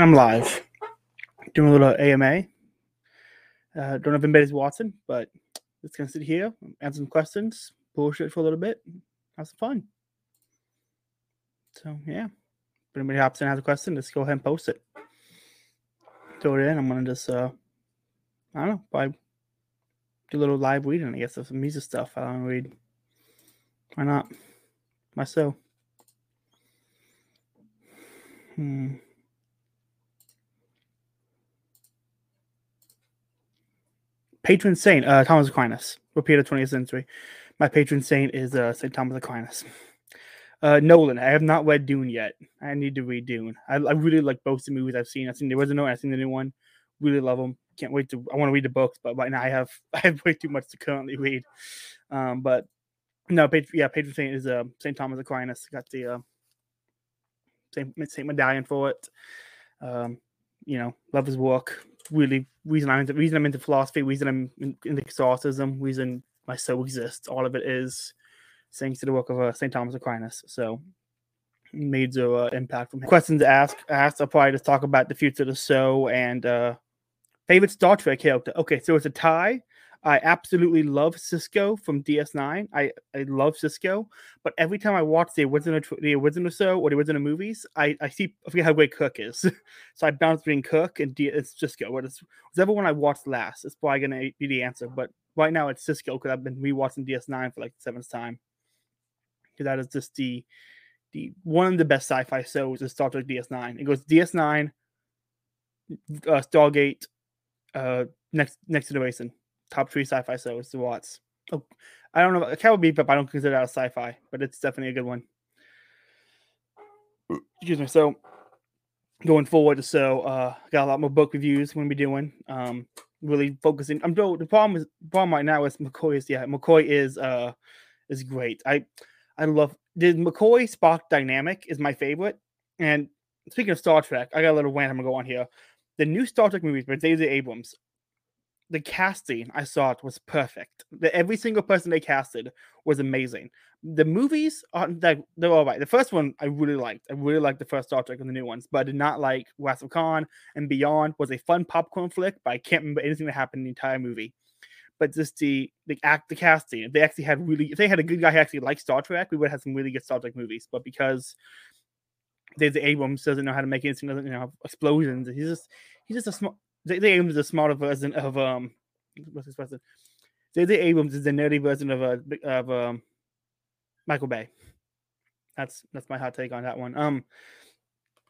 And I'm live. Doing a little AMA. Uh, don't if anybody's watching, but just gonna sit here, answer some questions, bullshit for a little bit, have some fun. So yeah. If anybody hops in has a question, just go ahead and post it. Throw it in. I'm gonna just uh I don't know, probably do a little live reading, I guess, of some music stuff. I don't read. Why not? Myself. Hmm. Patron saint, uh, Thomas Aquinas, repeated 20th century. My patron saint is uh, St. Thomas Aquinas. Uh, Nolan, I have not read Dune yet. I need to read Dune. I, I really like both the movies I've seen. I've seen the original, I've seen the new one. Really love them. Can't wait to. I want to read the books, but right now I have I have way too much to currently read. Um, but no, yeah, patron saint is uh, St. Thomas Aquinas. Got the uh, Saint, Saint medallion for it. Um, you know, love his work. Really, reason I'm into reason I'm into philosophy, reason I'm in, into Catholicism, reason my soul exists. All of it is thanks to the work of uh, Saint Thomas Aquinas. So major uh, impact from him. Questions asked asked. I'll probably just talk about the future of the show and uh, favorite Star Trek character. Okay, so it's a tie. I absolutely love Sisko from DS9. I, I love Sisko, but every time I watch the original the original show or the original movies, I, I see I forget how great Kirk is. so I bounce between Kirk and D, it's Sisko. What is whichever one I watched last, it's probably gonna be the answer. But right now it's Sisko because I've been rewatching DS9 for like the seventh time. Because that is just the the one of the best sci-fi shows is Star Trek DS9. It goes DS9, uh, Stargate, uh, next next generation top three sci-fi shows to watch. Oh, I don't know. Cowboy Bebop, I don't consider that a sci-fi, but it's definitely a good one. Excuse me. So going forward, so uh, got a lot more book reviews we're gonna be doing. Um, really focusing. I'm the problem is problem right now is McCoy is yeah McCoy is uh is great. I I love the McCoy Spock dynamic is my favorite. And speaking of Star Trek, I got a little rant I'm gonna go on here. The new Star Trek movies by J.J. Abrams the casting I saw it was perfect. The, every single person they casted was amazing. The movies are like they're all right. The first one I really liked. I really liked the first Star Trek and the new ones, but I did not like Wrath of Khan and Beyond was a fun popcorn flick, but I can't remember anything that happened in the entire movie. But just the the act, the casting, if they actually had really, if they had a good guy who actually liked Star Trek, we would have some really good Star Trek movies. But because there's Abrams doesn't know how to make anything, doesn't you know explosions. He's just he's just a small J.J. Abrams is a smarter version of um what's his version? J.J. Abrams is the nerdy version of a uh, of um Michael Bay. That's that's my hot take on that one. Um,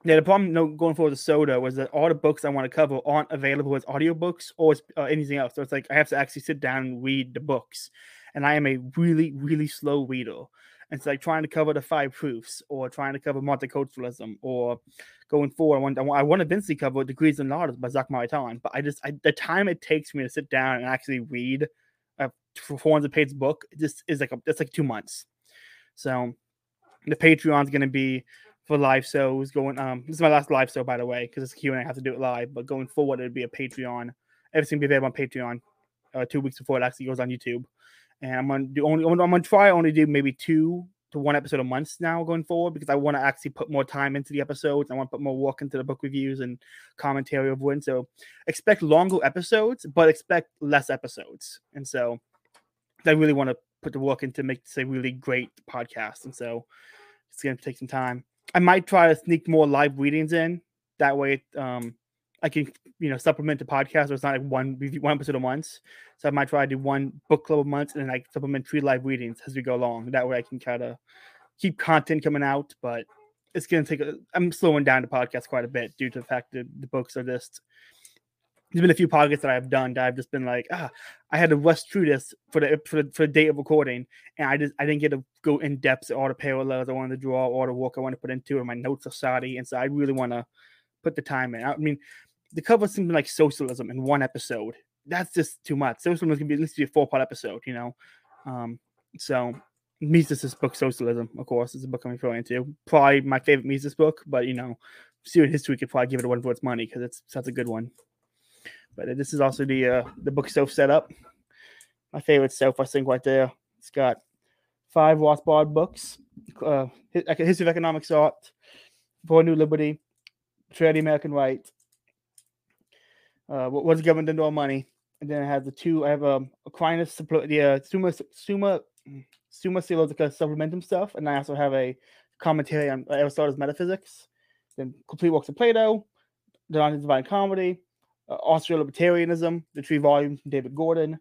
yeah, the problem no going forward with soda was that all the books I want to cover aren't available as audiobooks or as, uh, anything else. So it's like I have to actually sit down and read the books, and I am a really really slow reader. It's like trying to cover the five proofs or trying to cover multiculturalism or going forward. I want, I want, I want to eventually cover Degrees and Laws by Jacques Maritain, but I just, I, the time it takes me to sit down and actually read a 400 page book just is like, a, it's like two months. So the Patreon is going to be for live shows going, um, this is my last live show, by the way, because it's Q and I have to do it live, but going forward, it'll be a Patreon. Everything will be available on Patreon uh, two weeks before it actually goes on YouTube and I'm gonna do only I'm gonna try only do maybe two to one episode a month now going forward because I want to actually put more time into the episodes. I want to put more work into the book reviews and commentary of one. So expect longer episodes, but expect less episodes. And so I really want to put the work into make this a really great podcast. And so it's gonna take some time. I might try to sneak more live readings in. That way, um, I can you know supplement the podcast. So it's not like one one episode a month. So I might try to do one book club a month and then like supplement three live readings as we go along. That way I can kind of keep content coming out, but it's gonna take. A, I'm slowing down the podcast quite a bit due to the fact that the books are just. There's been a few podcasts that I've done that I've just been like, ah, I had to rush through this for the for the, for the date of recording, and I just I didn't get to go in depth at all the parallels I wanted to draw, all the work I want to put into, it. my notes are shoddy, and so I really want to put the time in. I mean, to cover something like socialism in one episode, that's just too much. Socialism is gonna be at least be a four part episode, you know. Um, so Mises' book Socialism, of course, is a book I'm referring to. Probably my favorite Mises book, but you know, student history could probably give it a one for its money because it's such a good one. But this is also the uh, the book self setup. My favorite self, I think, right there. It's got five Rothbard books, uh, History of Economic Thought, For New Liberty, the American Right. Uh, what was government done our money? And then I have the two. I have um, Aquinas, the uh, Summa Summa Summa Theologica Supplementum stuff, and I also have a commentary on Aristotle's metaphysics. Then complete works of Plato, the Divine Comedy, uh, Austro-Libertarianism, the three volumes from David Gordon,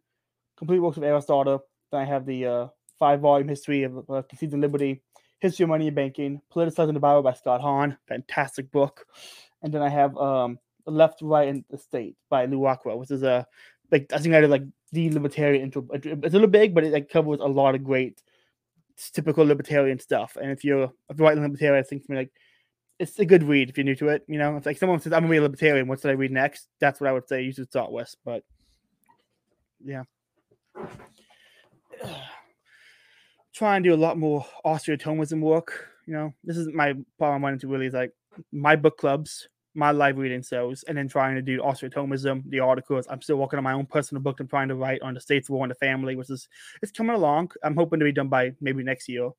complete works of Aristotle. Then I have the uh, five-volume history of uh, Conceived Liberty, History of Money and Banking, Politicizing the Bible by Scott Hahn, fantastic book. And then I have um, Left, Right, and the State by Rockwell, which is a like I think I did like the libertarian intro. It's a little big, but it like, covers a lot of great typical libertarian stuff. And if you're a right libertarian, I think for me like it's a good read if you're new to it. You know, if like someone says I'm gonna be a libertarian, what should I read next? That's what I would say you should start with. But yeah. Try and do a lot more Austro-Thomism work. You know, this is my problem I wanted to really is like my book clubs, my live reading shows, and then trying to do Austro-Thomism, the articles. I'm still working on my own personal book I'm trying to write on the states war and the family, which is it's coming along. I'm hoping to be done by maybe next year.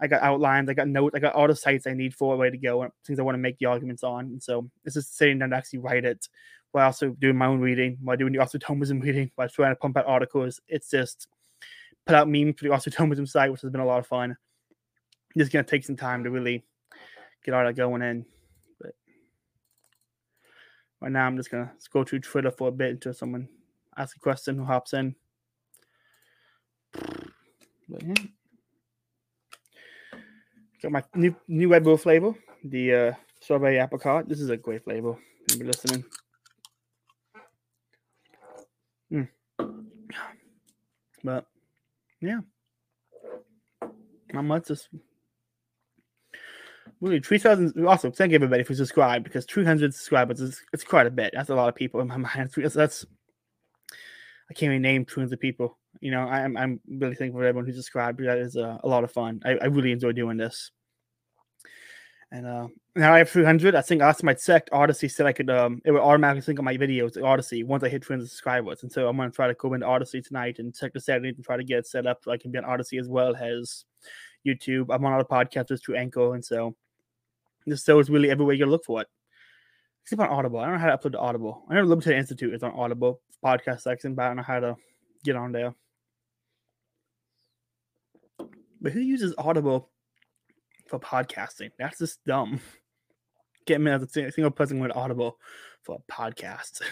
I got outlines, I got notes, I got all the sites I need for a way to go, and things I want to make the arguments on. And so this is sitting down to actually write it while also doing my own reading, while doing the Austro-Thomism reading, while trying to pump out articles. It's just put out memes for the Austro-Thomism site, which has been a lot of fun. Just gonna take some time to really get all that going in. Right now I'm just gonna go through Twitter for a bit until someone asks a question who hops in. Got my new new Red Bull flavor, the uh, strawberry apricot. This is a great flavor. Be listening. Mm. But yeah, not much. Just really three thousand. Also, thank everybody for subscribing because three hundred subscribers is it's quite a bit. That's a lot of people in my mind. That's I can't even name two hundred people you know, I'm I'm really thankful for everyone who subscribed. That is a, a lot of fun. I, I, really enjoy doing this. And uh, now I have 300. I think last time I checked, Odysee said I could um it would automatically sync on my videos Odysee once I hit 300 subscribers. And so I'm gonna try to go into Odysee tonight and check the settings and try to get it set up so I can be on Odysee as well as YouTube. I'm on other podcasters through Anchor, and so show is really everywhere you look for it. Except on Audible. I don't know how to upload to Audible. I know Libertarian Institute is on Audible podcast section, but I don't know how to get on there. But who uses Audible for podcasting? That's just dumb. Get me as a single person with Audible for a podcast.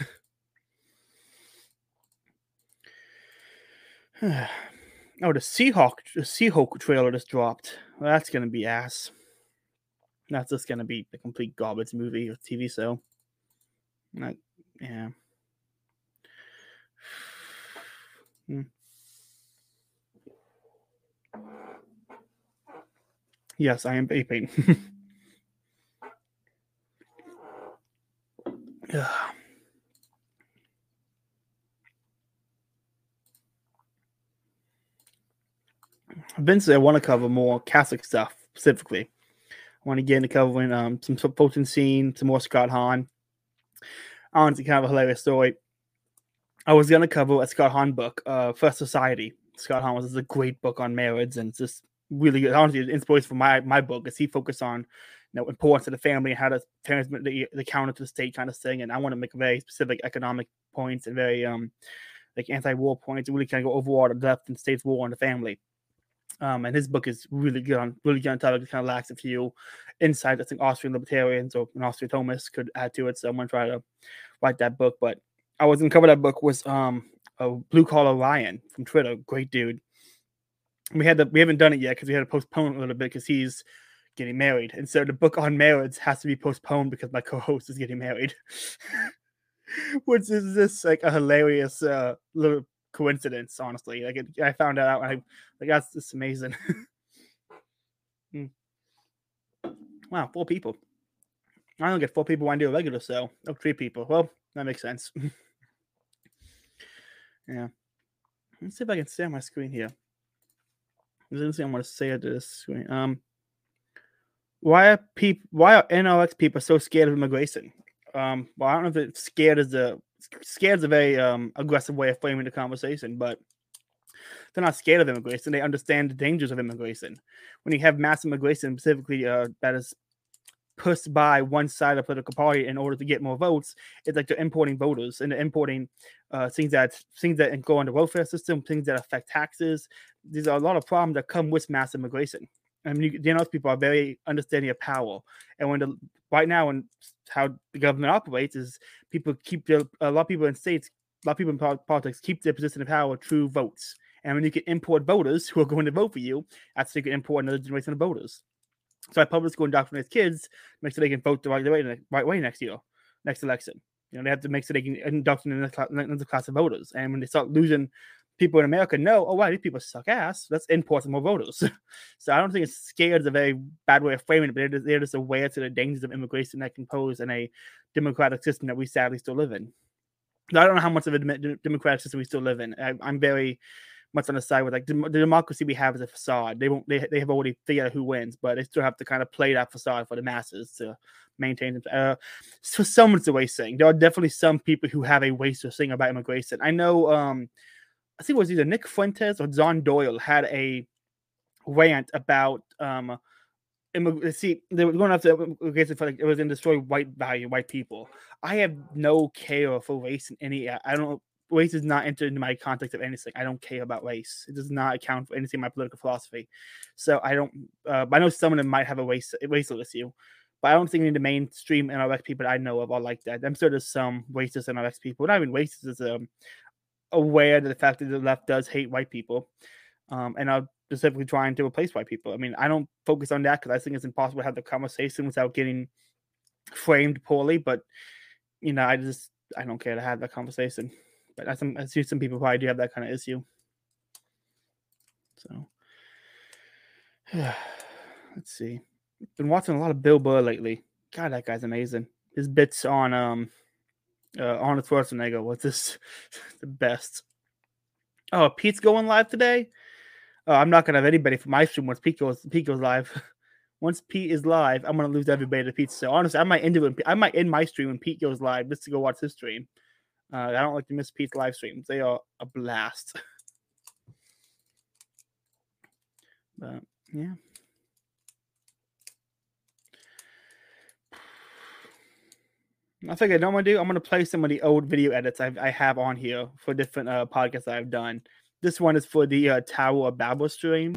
oh, the Seahawk, the Seahawk trailer just dropped. Well, that's gonna be ass. That's just gonna be a complete garbage movie or TV show. Like, yeah. Hmm. Yes, I am vaping. yeah. Eventually, I want to cover more Catholic stuff specifically. I want to get into covering um, some Fulton Sheen, some more Scott Hahn. Honestly, kind of a hilarious story. I was going to cover a Scott Hahn book, uh, First Society. Scott Hahn was a great book on marriage, and it's just really good. Honestly, inspiration for my my book is he focused on you know importance of the family and how to transmit the, the counter to the state kind of thing. And I want to make very specific economic points and very um like anti-war points and really kind of go overall the depth and state's war on the family. Um, and his book is really good on really good on topic. It kind of lacks a few insights I think Austrian libertarians or an Austrian Thomas could add to it. So I'm gonna try to write that book. But I was gonna cover that book was um a blue collar Ryan from Twitter, great dude we had the we haven't done it yet because we had to postpone a little bit because he's getting married, and so the book on marriage has to be postponed because my co-host is getting married, which is just like a hilarious uh, little coincidence. Honestly, like it, I found out, and I like that's just amazing. hmm. Wow, four people. I only get four people when I do a regular show. Oh, three people. Well, that makes sense. yeah. Let's see if I can stay on my screen here. There's anything I want to say at this screen. Um, why are people? Why are NRX people so scared of immigration? Um, well, I don't know if it's scared is a scared is a very um aggressive way of framing the conversation, but they're not scared of immigration. They understand the dangers of immigration. When you have mass immigration, specifically uh, that is pushed by one side of political party in order to get more votes. It's like they're importing voters and they're importing uh, things that things that go on the welfare system, things that affect taxes. These are a lot of problems that come with mass immigration. I mean, you, you know, people are very understanding of power, and when the right now and how the government operates is people keep their, a lot of people in states, a lot of people in politics keep their position of power through votes. And when you can import voters who are going to vote for you, that's how you can import another generation of voters. So I public school indoctrinate kids, make sure they can vote the right way, right way next year, next election. You know, they have to make sure they can indoctrinate another class of voters. And when they start losing people in America know, oh wow, these people suck ass. Let's import some more voters. so I don't think it's scared is a very bad way of framing it, but they're just, they're just aware to the dangers of immigration that can pose in a democratic system that we sadly still live in. I don't know how much of a democratic system we still live in. I, am very much on the side with like the, the democracy we have is a facade. They won't. They, they have already figured out who wins, but they still have to kind of play that facade for the masses to maintain. Uh, so someone's a way saying there are definitely some people who have a waste of thing about immigration. I know. Um, I think it was either Nick Fuentes or John Doyle had a rant about um see they were going after immigration for like it was in destroy white value white people. I have no care for race in any. I don't race is not entered into my context of anything. I don't care about race. It does not account for anything in my political philosophy. So I don't. Uh, I know some of them might have a race racial issue, but I don't think any of the mainstream NRX people I know of are like that. I'm sure there's some racist NRX people, not even racist, is aware of the fact that the left does hate white people, um, and are specifically trying to replace white people. I mean, I don't focus on that because I think it's impossible to have the conversation without getting framed poorly. But you know, I just I don't care to have that conversation. But I, I see some people probably do have that kind of issue. So, let's see. Been watching a lot of Bill Burr lately. God, that guy's amazing. His bits on um uh Arnold Schwarzenegger was this the best. Oh, Pete's going live today. Uh, I'm not gonna have anybody for my stream once Pete goes Pete goes live. once Pete is live, I'm gonna lose everybody to Pete. So honestly, I might end it. I might end my stream when Pete goes live just to go watch his stream. Uh, I don't like to miss Pete's live streams. They are a blast. but yeah. I think I what I'm gonna do. I'm gonna play some of the old video edits I've, I have on here for different uh, podcasts I've done. This one is for the uh, Tower of Babel stream.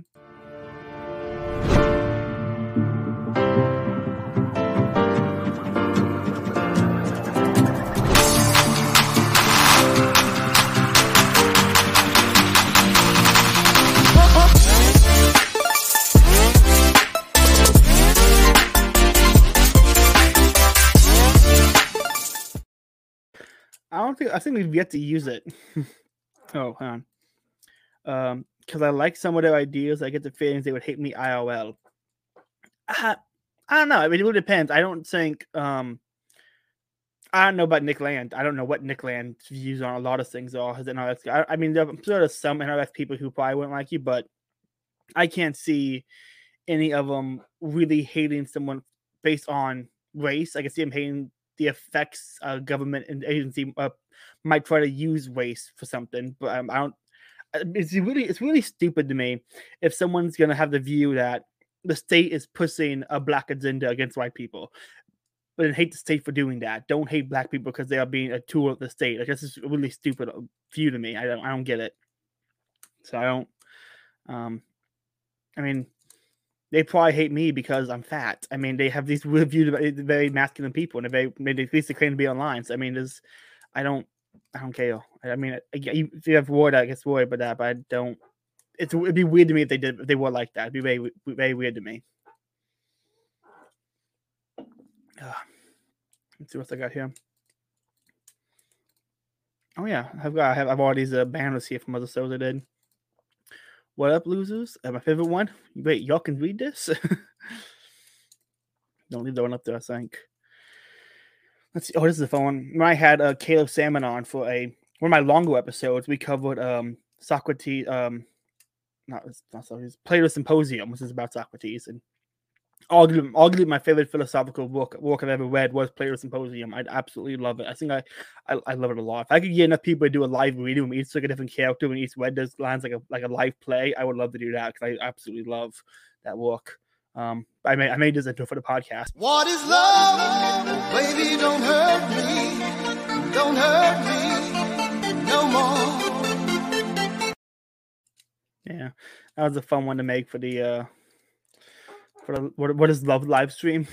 I think we've yet to use it. oh, hang on um because I like some of their ideas. I get the feelings they would hate me IRL. I, I don't know. I mean, it really depends. I don't think um I don't know about Nick Land. I don't know what Nick Land's views on a lot of things are. His NRX. I, I mean, sure there's some NRX people who probably wouldn't like you, but I can't see any of them really hating someone based on race. I can see them hating the effects a government and agency uh, might try to use race for something, but um, I don't. Uh, it's really it's really stupid to me if someone's to have the view that the state is pushing a black agenda against white people but then hate the state for doing that don't hate black people because they are being a tool of the state like this is a really stupid uh, view to me i don't i don't get it so i don't um i mean they probably hate me because I'm fat. I mean, they have these views about very masculine people, and they very, at least they claim to be online. So I mean, there's, I don't, I don't care. I mean, if you have word, I guess worried about that, but I don't. It's it'd be weird to me if they did if they were like that. It'd be very very weird to me. Let's see what I got here. Oh yeah, I've got I have I've all these uh, banners here from other shows I did. What up, losers? Uh, my favorite one. Wait, y'all can read this. Don't leave that one up there. I think. Let's see. Oh, this is a fun one. When I had uh, Caleb Salmon on for a one of my longer episodes, we covered um Socrates, um, not, not Socrates, Plato Symposium, which is about Socrates, and arguably, arguably my favorite philosophical book work I've ever read was Plato Symposium. I'd absolutely love it. I think I, I, I love it a lot. If I could get enough people to do a live reading with each like a different character and each read those lines like a like a live play, I would love to do that because I absolutely love that work. Um, I may I made this intro for the podcast. What is love? Baby, don't hurt me. Don't hurt me no more. Yeah, that was a fun one to make for the uh for the what what is love live stream.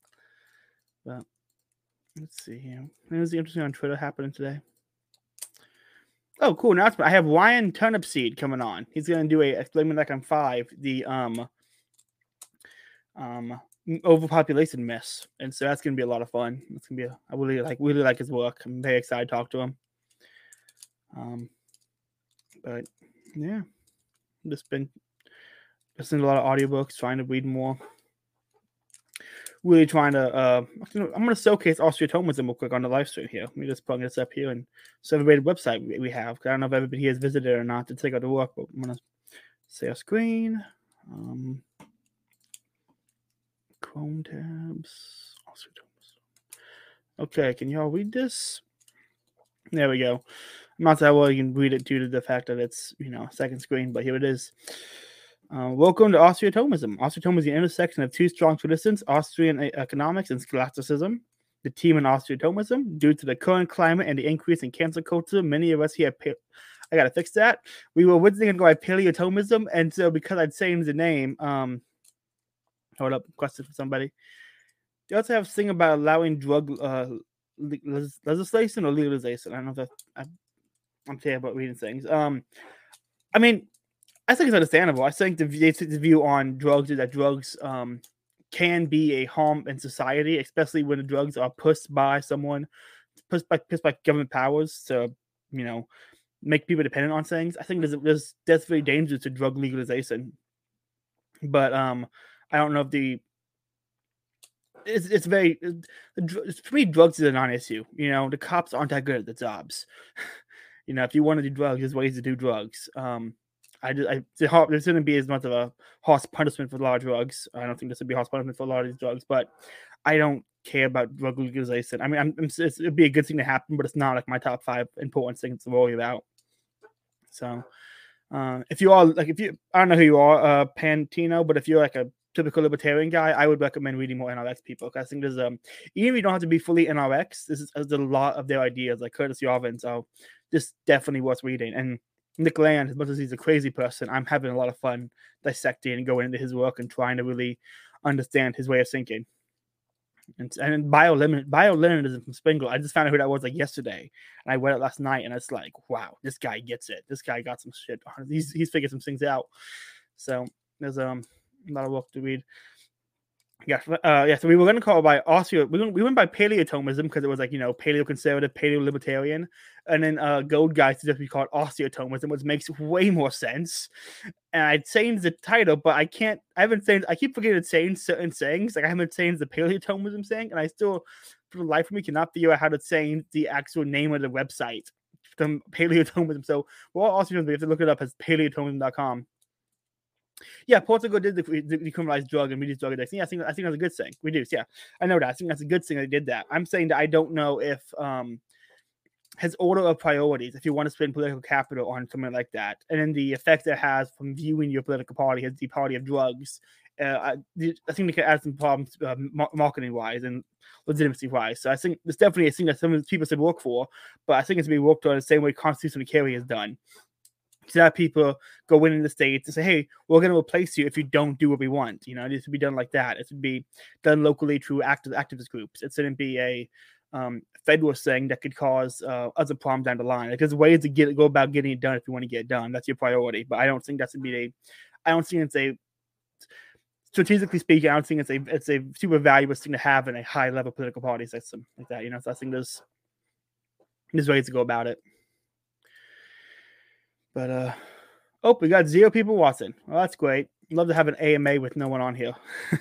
but let's see here. The interesting on Twitter happening today. Oh, cool announcement! I have Ryan Turnipseed coming on. He's gonna do a explaining like I'm five the um um overpopulation mess, and so that's gonna be a lot of fun. It's gonna be a, I really like really like his work. I'm very excited to talk to him. Um, but yeah, just been listening to a lot of audiobooks, trying to read more. Really trying to. Uh, I'm going to showcase Austro-Thomism real quick on the live stream here. Let me just plug this up here and the website we, we have. I don't know if everybody has visited or not to take out the work, but I'm going to share screen. Um, Chrome tabs. Okay, can y'all read this? There we go. I'm not that well you can read it due to the fact that it's you know second screen, but here it is. Uh, welcome to Austro-Thomism. Austro-Thomism is the intersection of two strong traditions, Austrian economics and scholasticism. The team in Austro-Thomism, due to the current climate and the increase in cancel culture, many of us here. I gotta fix that. We were originally gonna go by paleotomism, and so because I'd changed the name, um, hold up, question for somebody. They also have a thing about allowing drug uh, legislation or legalization. I don't know if that's, I, I'm terrible about reading things. Um, I mean, I think it's understandable. I think the, the view on drugs is that drugs um, can be a harm in society, especially when the drugs are pushed by someone, pushed by pushed by government powers to, you know, make people dependent on things. I think there's there's very dangerous to drug legalization. But um, I don't know if the it's it's very it's, for me drugs is a non-issue. You know, the cops aren't that good at the jobs. you know, if you want to do drugs, there's ways to do drugs. Um, I just, I, there's going to be as much of a harsh punishment for a lot of drugs. I don't think this would be harsh punishment for a lot of these drugs, but I don't care about drug legalization. I mean, I'm, I'm it'd be a good thing to happen, but it's not like my top five important things to worry about. So, uh, if you are like, if you, I don't know who you are, uh, Pantino, but if you're like a typical libertarian guy, I would recommend reading more NRX people. Because I think there's um, even if you don't have to be fully NRX, this is a lot of their ideas, like Curtis Yarvin. So, this definitely worth reading. And Nick Land, as much as he's a crazy person, I'm having a lot of fun dissecting and going into his work and trying to really understand his way of thinking. And, and bioluminescence from Spengler, I just found out who that was like yesterday. And I read it last night and it's like, wow, this guy gets it. This guy got some shit. He's, he's figured some things out. So there's um, a lot of work to read. Yeah, uh, yeah. So we were going to call it by osteo. We went, we went by paleotomism because it was like you know paleo conservative, paleo libertarian, and then uh, Gold Guy suggested we call it Austro-Thomism, which makes way more sense. And I'd change the title, but I can't. I haven't changed. I keep forgetting to change certain sayings. Like I haven't changed the paleotomism saying, and I still, for the life of me, cannot figure out how to change the actual name of the website from paleotomism. So we're all Austro-Thomism. We have to look it up as paleotomism.com. Yeah, Portugal did decriminalize drug and reduce drug addiction. Yeah, I think I think that's a good thing. Reduce, yeah, I know that. I think that's a good thing they did that. I'm saying that I don't know if um his order of priorities, if you want to spend political capital on something like that, and then the effect it has from viewing your political party as the party of drugs. Uh, I, I think they could add some problems uh, marketing wise and legitimacy wise. So I think it's definitely a thing that some people should work for, but I think it's to be worked on the same way constitutional carry is done to have people go in, the states and say, "Hey, we're going to replace you if you don't do what we want." You know, it needs to be done like that. It should be done locally through active activist groups. It shouldn't be a um, federal thing that could cause uh, other problems down the line. Like, there's ways to get go about getting it done if you want to get it done. That's your priority. But I don't think that's to be a. I don't think it's a. Strategically speaking, I don't think it's a it's a super valuable thing to have in a high level political party system like that. You know, so I think there's there's ways to go about it. But uh oh, we got zero people watching. Well, that's great. Love to have an AMA with no one on here.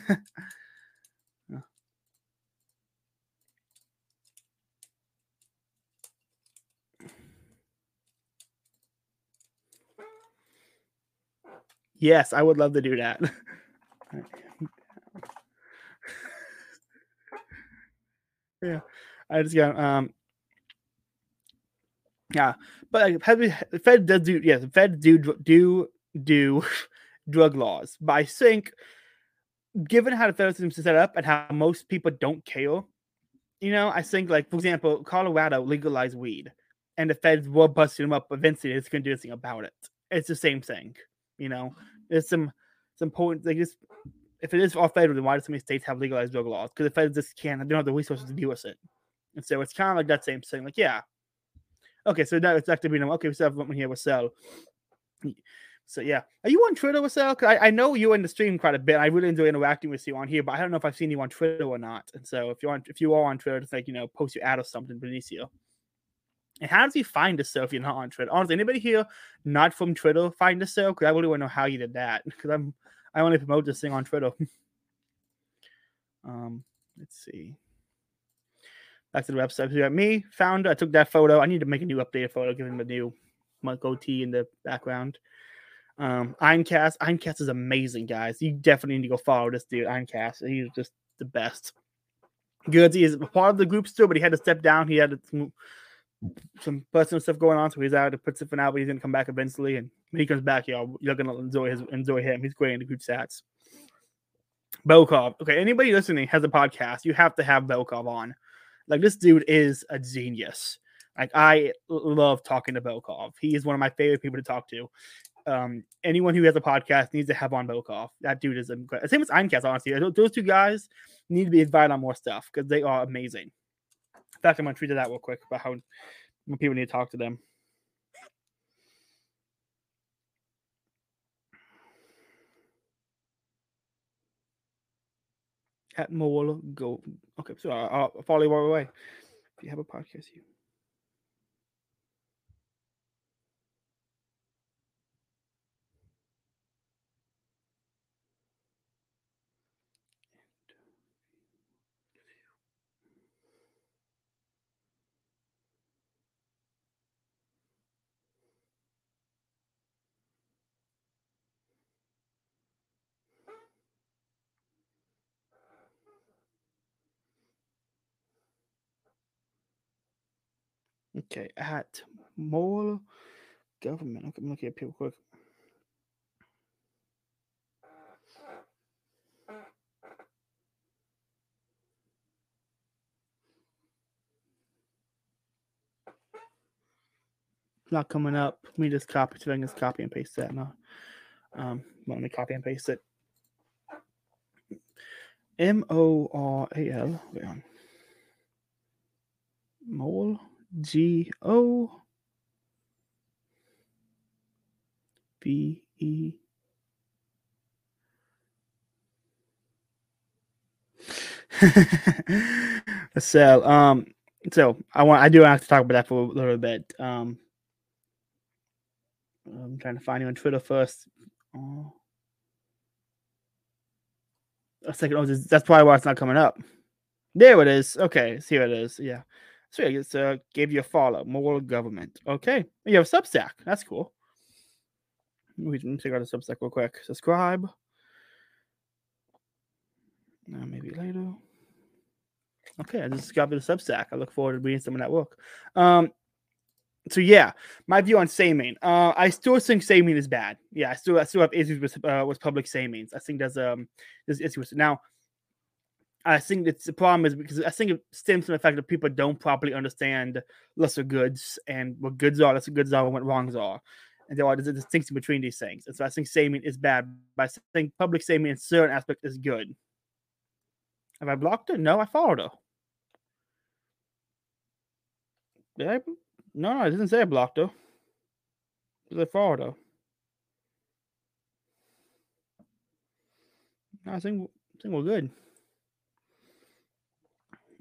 yes, I would love to do that. yeah, I just got um yeah, but like, the Fed does do yeah, the Fed do do do drug laws. But I think given how the federal system is set up and how most people don't care, you know, I think like for example, Colorado legalized weed, and the feds were busting them up. Eventually, it's going to do something about it. It's the same thing, you know. There's some some point like this. If it is all federal, then why do so many states have legalized drug laws? Because the feds just can't. They don't have the resources to deal with it. And so it's kind of like that same thing. Like, yeah, okay, so that it's actually being okay. We still have one here with Cell. So yeah, are you on Twitter with Cell? I, I know you're in the stream quite a bit. I really enjoy interacting with you on here, but I don't know if I've seen you on Twitter or not. And so if you want, if you are on Twitter, just like you know, post your ad or something you. And how does he find us if you're not on Twitter? Honestly, anybody here not from Twitter find us? Because I really want to know how you did that. Because I'm I only promote this thing on Twitter. um, let's see. Back to the website. We got me, found, I took that photo. I need to make a new updated photo, give him a new my goatee in the background. Um, Ironcast. Ironcast is amazing, guys. You definitely need to go follow this dude, Ironcast. He's just the best. Goods. He is part of the group still, but he had to step down. He had to some personal stuff going on, so he's out to put something out, but he's gonna come back eventually. And when he comes back, y'all, you're gonna enjoy his enjoy him. He's great in the group stats. Belkov. Okay, anybody listening has a podcast, you have to have Belkov on. Like this dude is a genius. Like I love talking to Belkov. He is one of my favorite people to talk to. Um, anyone who has a podcast needs to have on Belkov. That dude is incredible. Same as Eincast, honestly. Those two guys need to be invited on more stuff because they are amazing. In fact, I'm gonna tweet that real quick about how people need to talk to them. At Mole Go. Okay, so I'll, I'll follow you right away. If you have a podcast, you. Okay, at more government. Okay, I'm looking at people quick. Not coming up. Let me just copy so I can just copy and paste that now. Um, let me copy and paste it. M O R A L. Wait on. Mole. G O B E so um so I want I do have to talk about that for a little bit. Um I'm trying to find you on Twitter first. Oh. A second. Oh, that's probably why it's not coming up. There it is. Okay, see here it is. Yeah. So yeah, it's uh, gave you a follow. Moral government. Okay. You have Substack. That's cool. We can check out the Substack real quick. Subscribe. Now maybe later. Okay, I just discovered the Substack. I look forward to reading some of that work. Um, so yeah, my view on Samine. Uh, I still think Samine is bad. Yeah, I still I still have issues with uh, with public Samines. I think there's um there's issues now. I think it's the problem is because I think it stems from the fact that people don't properly understand lesser goods and what goods are, lesser goods are, and what wrongs are. And there are a distinction between these things. And so I think Samine is bad, but I think public Samine in certain aspect is good. Have I blocked her? No, I followed her. Did I? No, no, I didn't say I blocked her. Did I followed her? I think I think we're good.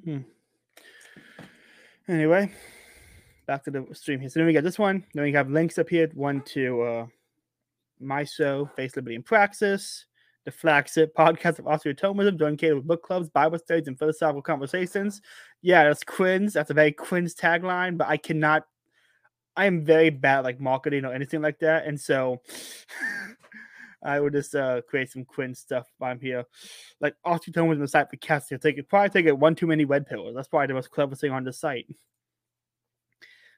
Hmm. Anyway, back to the stream here. So then we got this one. Then we have links up here. One to uh, my show, Faith Liberty and Praxis, the flagship podcast of Thomism, join catered with book clubs, Bible studies, and philosophical conversations. Yeah, that's Quinn's. That's a very Quinn's tagline, but I cannot. I am very bad like marketing or anything like that, and so I would just uh, create some Quinn stuff I'm here. Like Austin was the site for cats. You'll take it probably take it one too many red pills. That's probably the most clever thing on the site.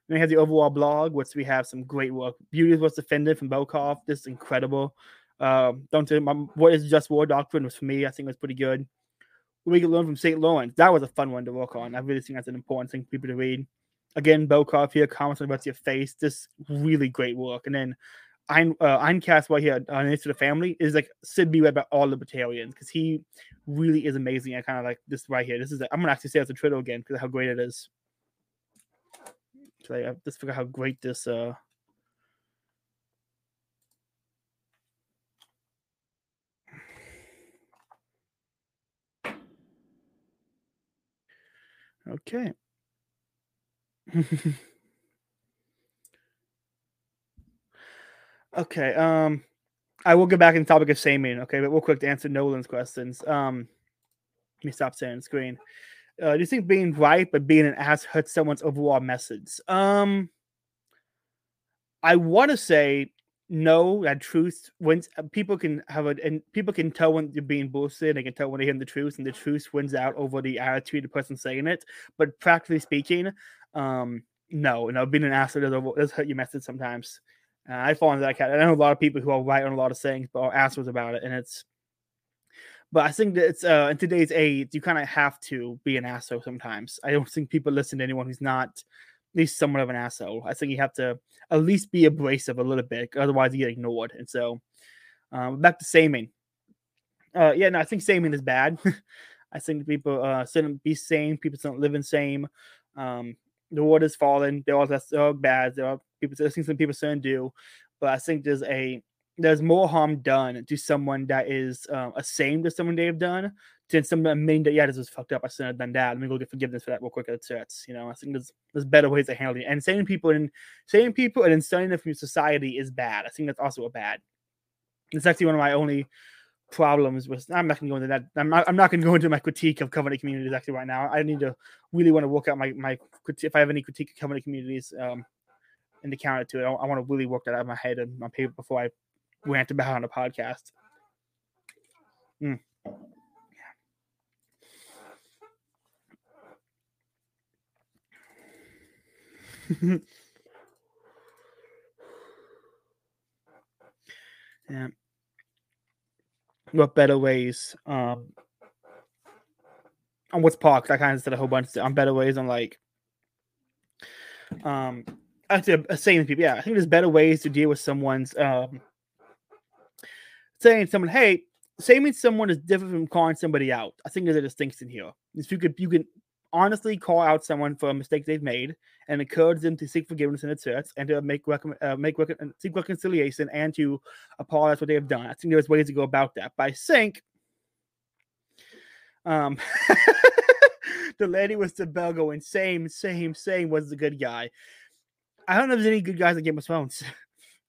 Then we have the overall blog, which we have some great work. Beauty was defended from Belkov. This is incredible. Um, don't tell my what is just war doctrine was for me. I think it was pretty good. We can learn from St. Lawrence. That was a fun one to work on. I really think that's an important thing for people to read. Again, Belkov here, comments about your face. Just really great work. And then Ein, uh, Eincast right here on Into the Family is like Sid be read by all libertarians because he really is amazing. I kind of like this right here. This is, i am gonna actually say it's a Twitter again because how great it is. So I just forgot how great this uh Okay. okay. Um, I will get back in the topic of shaming. Okay, but real quick to answer Nolan's questions. Um, let me stop sharing screen. Uh, do you think being right but being an ass hurts someone's overall message? Um, I want to say no. That truth wins. Uh, people can have it, and people can tell when you're being bullshit. They can tell when they hear the truth, and the truth wins out over the attitude of the person saying it. But practically speaking, um, no. Know, being an ass does, does hurt your message sometimes. Uh, I fall into that category. I know a lot of people who are right on a lot of things, but are assholes about it, and it's but I think that it's uh, in today's age, you kind of have to be an asshole sometimes. I don't think people listen to anyone who's not at least somewhat of an asshole. I think you have to at least be abrasive a little bit, otherwise you get ignored. And so, um, back to Saming. Uh, yeah, no, I think Saming is bad. I think people uh, shouldn't be sane. People shouldn't live in same. Um, the world is falling. There are that's all bad. There are people. I think some people shouldn't do, but I think there's a there's more harm done to someone that is uh, ashamed of someone they've done than someone admitting that yeah this was fucked up I shouldn't have done that. Let me go get forgiveness for that real quick. That's it. You know I think there's there's better ways to handle it. And saying people and saying people and then instilling them from society is bad. I think that's also a bad. It's actually one of my only problems with. I'm not gonna go into that. I'm not. I'm not gonna go into my critique of covenant communities actually right now. I need to really want to work out my my if I have any critique of covenant communities um in the counter to it. I, I want to really work that out of my head and my paper before I rant about it on a podcast. Mm. yeah. What better ways? Um, on what's parked? I kind of said a whole bunch on better ways on like, um, actually, saying people, yeah, I think there's better ways to deal with someone's um saying someone, hey, saying someone is different from calling somebody out. I think there's a distinction here. If you could you can honestly call out someone for a mistake they've made and encourage them to seek forgiveness in its church and to make rec- uh, make seek reconciliation and to apologize for what they have done. I think there's ways to go about that. But I think um the lady with the bell going same, same, same was the good guy. I don't know if there's any good guys in Game of Thrones.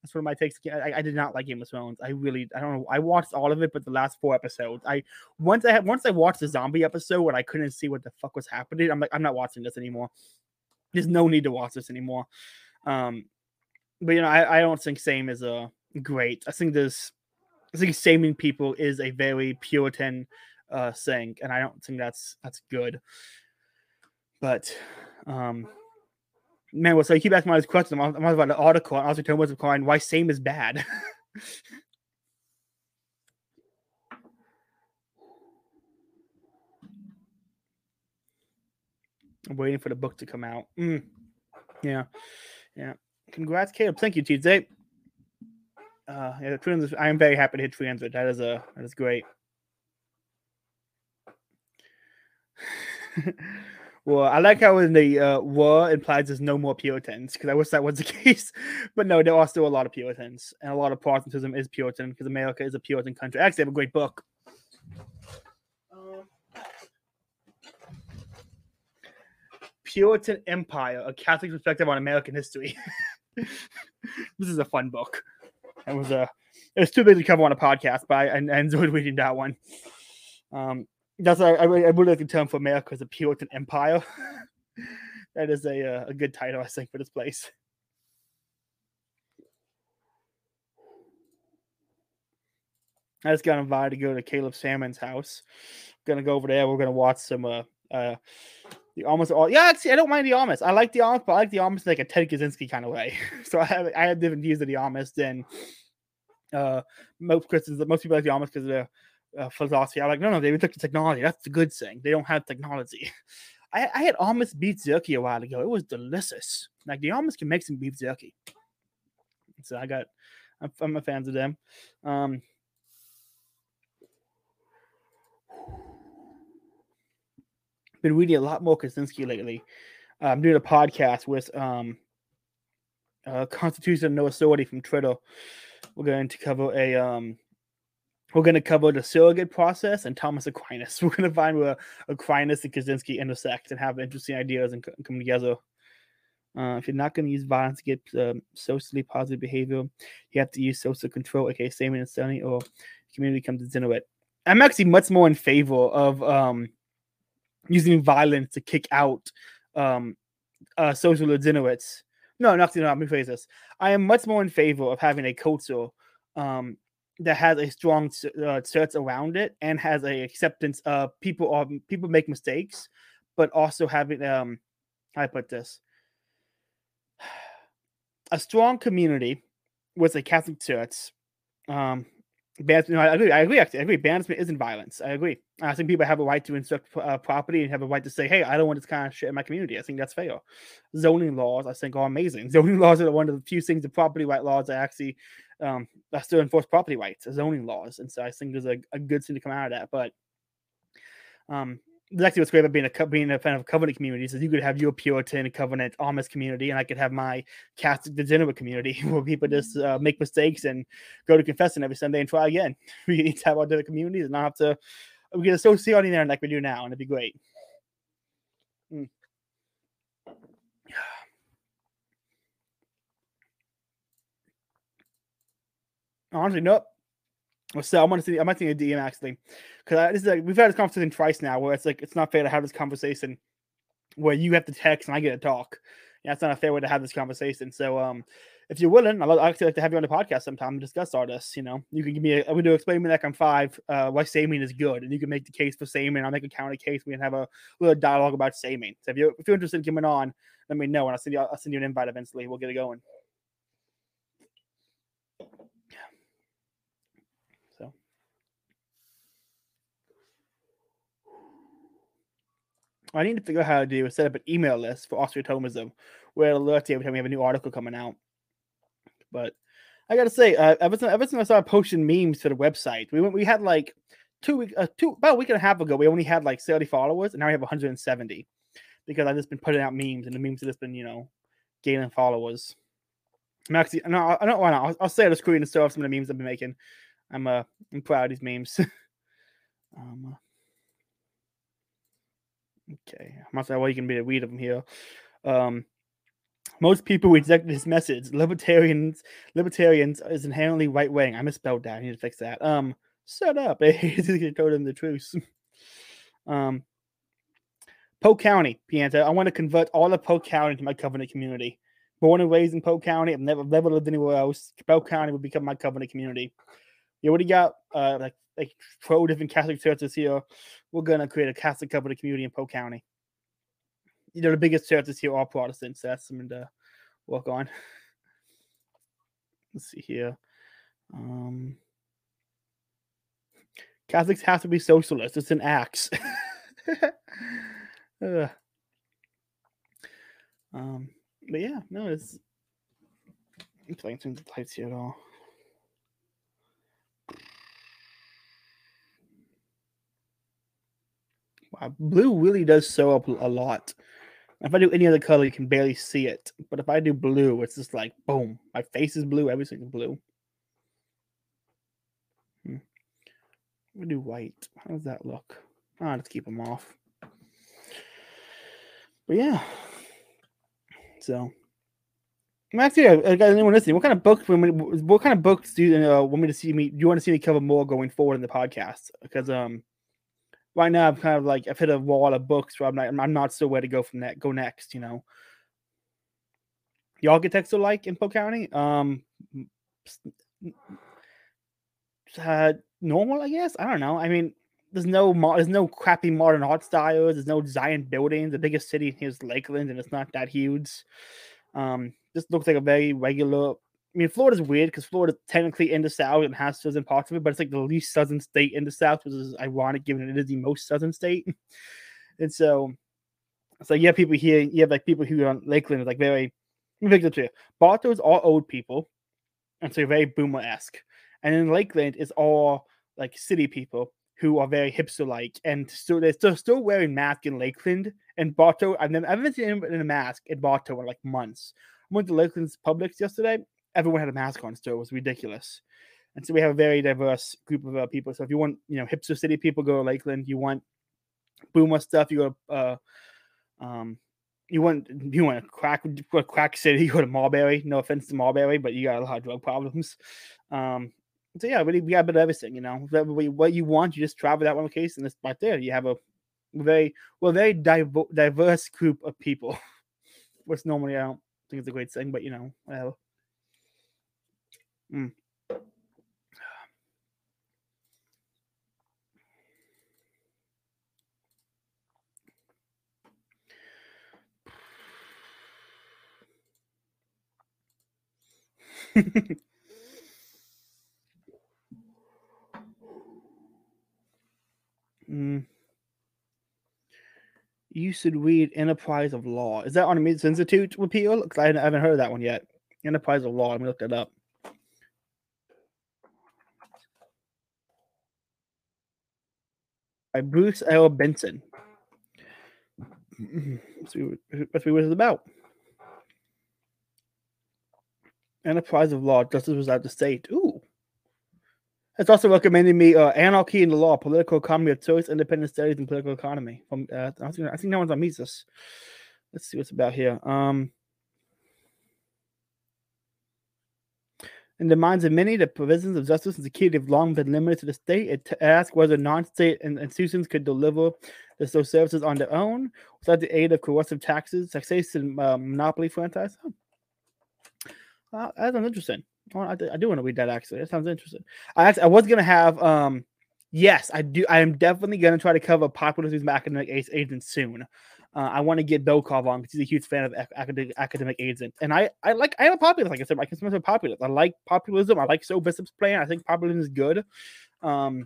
That's one of my takes. I, I, did not like Game of Thrones. I really, I don't know. I watched all of it, but the last four episodes, I once I had once I watched the zombie episode when I couldn't see what the fuck was happening. I'm like, I'm not watching this anymore. There's no need to watch this anymore. Um, but you know, I, I don't think same is a great. I think there's, I think shaming people is a very Puritan uh thing, and I don't think that's that's good. But um man, well, so you keep asking me this question. I'm, I'm about the article. I also tell what's calling why same is bad. I'm waiting for the book to come out. Mm. Yeah, yeah. Congrats, Caleb. Thank you, TJ. Uh, yeah, I am very happy to hit 300. That is a that is great. Well, I like how in the uh, war implies there's no more Puritans because I wish that was the case. But no, there are still a lot of Puritans, and a lot of Protestantism is Puritan because America is a Puritan country. Actually, I actually have a great book. Um, Puritan Empire: A Catholic Perspective on American History. this is a fun book. It was a. Uh, it was too big to cover on a podcast, but I, I enjoyed reading that one. Um, that's I, I, I would like the term for America as a Puritan Empire. that is a uh, a good title, I think, for this place. I just got invited to go to Caleb Salmon's house. Gonna go over there. We're gonna watch some uh uh the Amish. All yeah, actually, I don't mind the Amish. I like the Amish, but I like the Amish like a Ted Kaczynski kind of way. so I have I have different views of the Amish than uh, most Christians, most people like the Amish because their uh, philosophy. I'm like, no, no, they look at technology. That's the good thing. They don't have technology. I, I had Amish beef jerky a while ago. It was delicious. Like the Amish can make some beef jerky. So I got, I'm, I'm a fan of them. Um, been reading a lot more Kaczynski lately. I'm doing a podcast with um, uh, Constitution of No Authority from Twitter. We're going to cover a um, we're going to cover the surrogate process and Thomas Aquinas. We're going to find where Aquinas and Kaczynski intersect and have interesting ideas and come together. Uh, if you're not going to use violence to get um, socially positive behavior, you have to use social control, aka Saman and Sunny, or community comes to dinner. I'm actually much more in favor of um, using violence to kick out um, uh, social degenerates. No, not to let me phrase this. I am much more in favor of having a culture um, that has a strong uh, church around it and has a acceptance of people are people make mistakes, but also having um, how I put this, a strong community with a Catholic church um, Bans, no, I agree. I agree. Actually, I agree. Banishment isn't violence. I agree. I think people have a right to instruct uh, property and have a right to say, "Hey, I don't want this kind of shit in my community." I think that's fair. Zoning laws, I think, are amazing. Zoning laws are one of the few things, the property right laws that actually um, that still enforce property rights, zoning laws, and so I think there's a, a good thing to come out of that. But um, actually what's great about being a being a fan of covenant communities is you could have your Puritan covenant Amish community, and I could have my Catholic degenerate community where people just uh, make mistakes and go to confessing every Sunday and try again. We need to have our different communities and not have to we get a associate in there like we do now, and it'd be great. Mm. Honestly, nope. So I'm gonna see. I might think a DM actually, because this is like we've had this conversation twice now, where it's like it's not fair to have this conversation where you have to text and I get to talk. Yeah, it's not a fair way to have this conversation. So, um, if you're willing, I'd actually like to have you on the podcast sometime and discuss this. You know, you can give me a, we do explain me like I'm five, uh, why Saming is good, and you can make the case for Saming. I'll make a counter case. We can have a little dialogue about Saming. So if you're if you're interested in coming on, let me know, and I'll send you I'll send you an invite eventually. We'll get it going. I need to figure out how to do set up an email list for Austro-Thomism where it alerts you every time we have a new article coming out. But I gotta say, uh, ever since ever since I started posting memes to the website, we went we had like two week uh, two about a week and a half ago, we only had like 30 followers, and now we have 170 because I've just been putting out memes, and the memes have just been you know gaining followers. I'm actually no, I don't want to. I'll, I'll say the screen and show off some of the memes I've been making. I'm uh I'm proud of these memes. um, uh, Okay, I'm not why you can be a weed of them here. Um, most people reject this message. Libertarians, libertarians is inherently right wing. I misspelled that. I need to fix that. Um, shut up. I told them the truth. um, Polk County, Pianta. I want to convert all of Polk County to my covenant community. Born and raised in Polk County, I've never never lived anywhere else. Polk County would become my covenant community. You already got uh like like 12 different Catholic churches here. We're gonna create a Catholic covenant community in Polk County. You know, the biggest churches here are Protestants. So that's something to work on. Let's see here. Um, Catholics have to be socialists. It's an axe. um, but yeah, no, it's. I'm playing some lights here at all. Wow, blue really does show up a lot. If I do any other color, you can barely see it. But if I do blue, it's just like boom. My face is blue, everything's blue. Hmm. We do white. How does that look? Ah, let's keep them off. But yeah. So actually, I got anyone listening. What kind of books? What kind of books do you uh, want me to see me? Do you want to see me cover more going forward in the podcast? Because um, right now I'm kind of like I've hit a wall of books where I'm not I'm not sure where to go from that go next, you know. The architects are like in Polk County. Um uh, normal, I guess. I don't know. I mean, there's no mo- there's no crappy modern art styles. There's no giant buildings. The biggest city here is Lakeland, and it's not that huge. Um, this looks like a very regular I mean, Florida's weird because Florida technically in the South and has southern parts of it, but it's like the least southern state in the South, which is ironic given it is the most southern state. and so, so you have people here, you have like people who are on Lakeland, like very, let me make it Bartow's all old people, and so very boomer esque. And in Lakeland, it's all like city people who are very hipster like, and so they're still, still wearing masks in Lakeland. And Bartow, I've never, I haven't seen anyone in a mask in Bartow in like months. I went to Lakeland's Publix yesterday. Everyone had a mask on still. It was ridiculous. And so we have a very diverse group of uh, people. So if you want, you know, hipster city people, go to Lakeland. You want boomer stuff, you go to, uh, um, you want you want a crack crack city, you go to Mulberry. No offense to Mulberry, but you got a lot of drug problems. Um, so yeah, really, we got a bit of everything. You know, what you want, you just travel that one case, and it's right there. You have a very well, very diverse group of people. Which normally I don't think it's a great thing, but you know, whatever. Mm. mm. You should read Enterprise of Law. Is that on the Institute repeal? Because I haven't heard that one yet. Enterprise of Law. Let me look that up. By Bruce L. Benson. Let's see, what it's about. Enterprise of Law, Justice Without the State. Ooh. It's also recommending me uh, Anarchy in the Law, Political Economy of Choice, Independent Studies, and Political Economy. From uh, I, think, I think that one's on Mises. Let's see what's about here. Um, in the minds of many, the provisions of justice and security have long been limited to the state. It asks whether non-state institutions could deliver those services on their own without the aid of coercive taxes, taxation, uh, monopoly franchise. Oh. Uh, that sounds interesting. I, I do want to read that actually. That sounds interesting. I actually, I was gonna have um yes, I do. I am definitely gonna try to cover populism academic agents soon. Uh, I want to get Belkov on because he's a huge fan of academic academic agents, and I I like I am a populist. Like I said, I consider myself populist. I like populism. I like So Bishop's plan. I think populism is good. Um,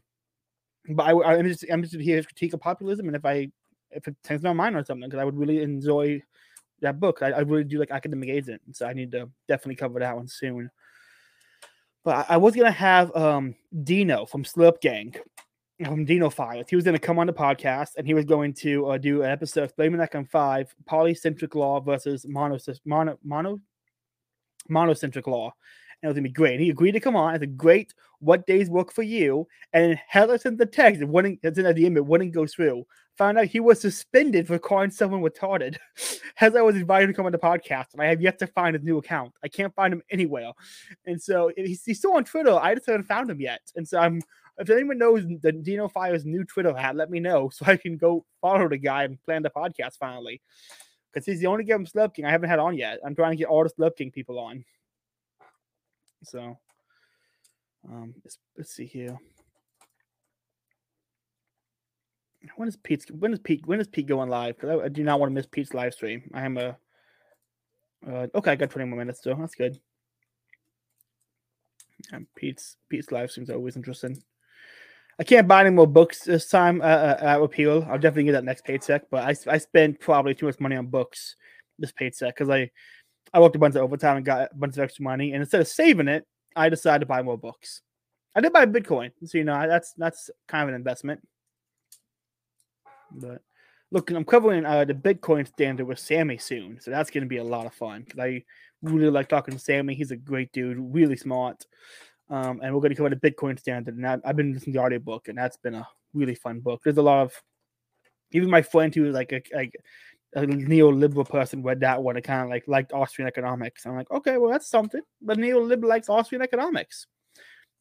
but I, I'm just I'm interested to hear his critique of populism, and if I if it changes my mind or something, because I would really enjoy that book. I, I, really do like academic agent, so I need to definitely cover that one soon. But I, I was gonna have um, Dino from Slurp Gang, from Dino Files. He was gonna come on the podcast, and he was going to uh, do an episode of explaining that on five polycentric law versus mono mono mono monocentric law and it was gonna be great. And he agreed to come on. It's a great what days work for you. And Heather sent the text, it wouldn't it's in the DM, it wouldn't go through. Found out he was suspended for calling someone retarded. As I was invited to come on the podcast, and I have yet to find his new account. I can't find him anywhere. And so he's, he's still on Twitter. I just haven't found him yet. And so I'm if anyone knows the Dino Fire's new Twitter hat, let me know so I can go follow the guy and plan the podcast finally. Because he's the only guy Slurp King I haven't had on yet. I'm trying to get all the Slurp King people on. So um, let's, let's see here. When is Pete? When is Pete? When is Pete going live? Because I, I, do not want to miss Pete's live stream. I am a. Uh, okay, I got 20 more minutes still. That's good. And Pete's Pete's live streams are always interesting. I can't buy any more books this time uh, uh, at Repeal. I'll definitely get that next paycheck, but I I spent probably too much money on books this paycheck because I I worked a bunch of overtime and got a bunch of extra money. And instead of saving it, I decided to buy more books. I did buy Bitcoin, so you know that's that's kind of an investment. But look, I'm covering uh, the Bitcoin standard with Sammy soon, so that's going to be a lot of fun because I really like talking to Sammy. He's a great dude, really smart. Um, and we're going to come cover the Bitcoin standard. And I, have been listening to the audiobook, and that's been a really fun book. There's a lot of even my friend who like a, like a neoliberal person read that one and kind of like liked Austrian economics. I'm like, okay, well that's something. But neoliberal likes Austrian economics.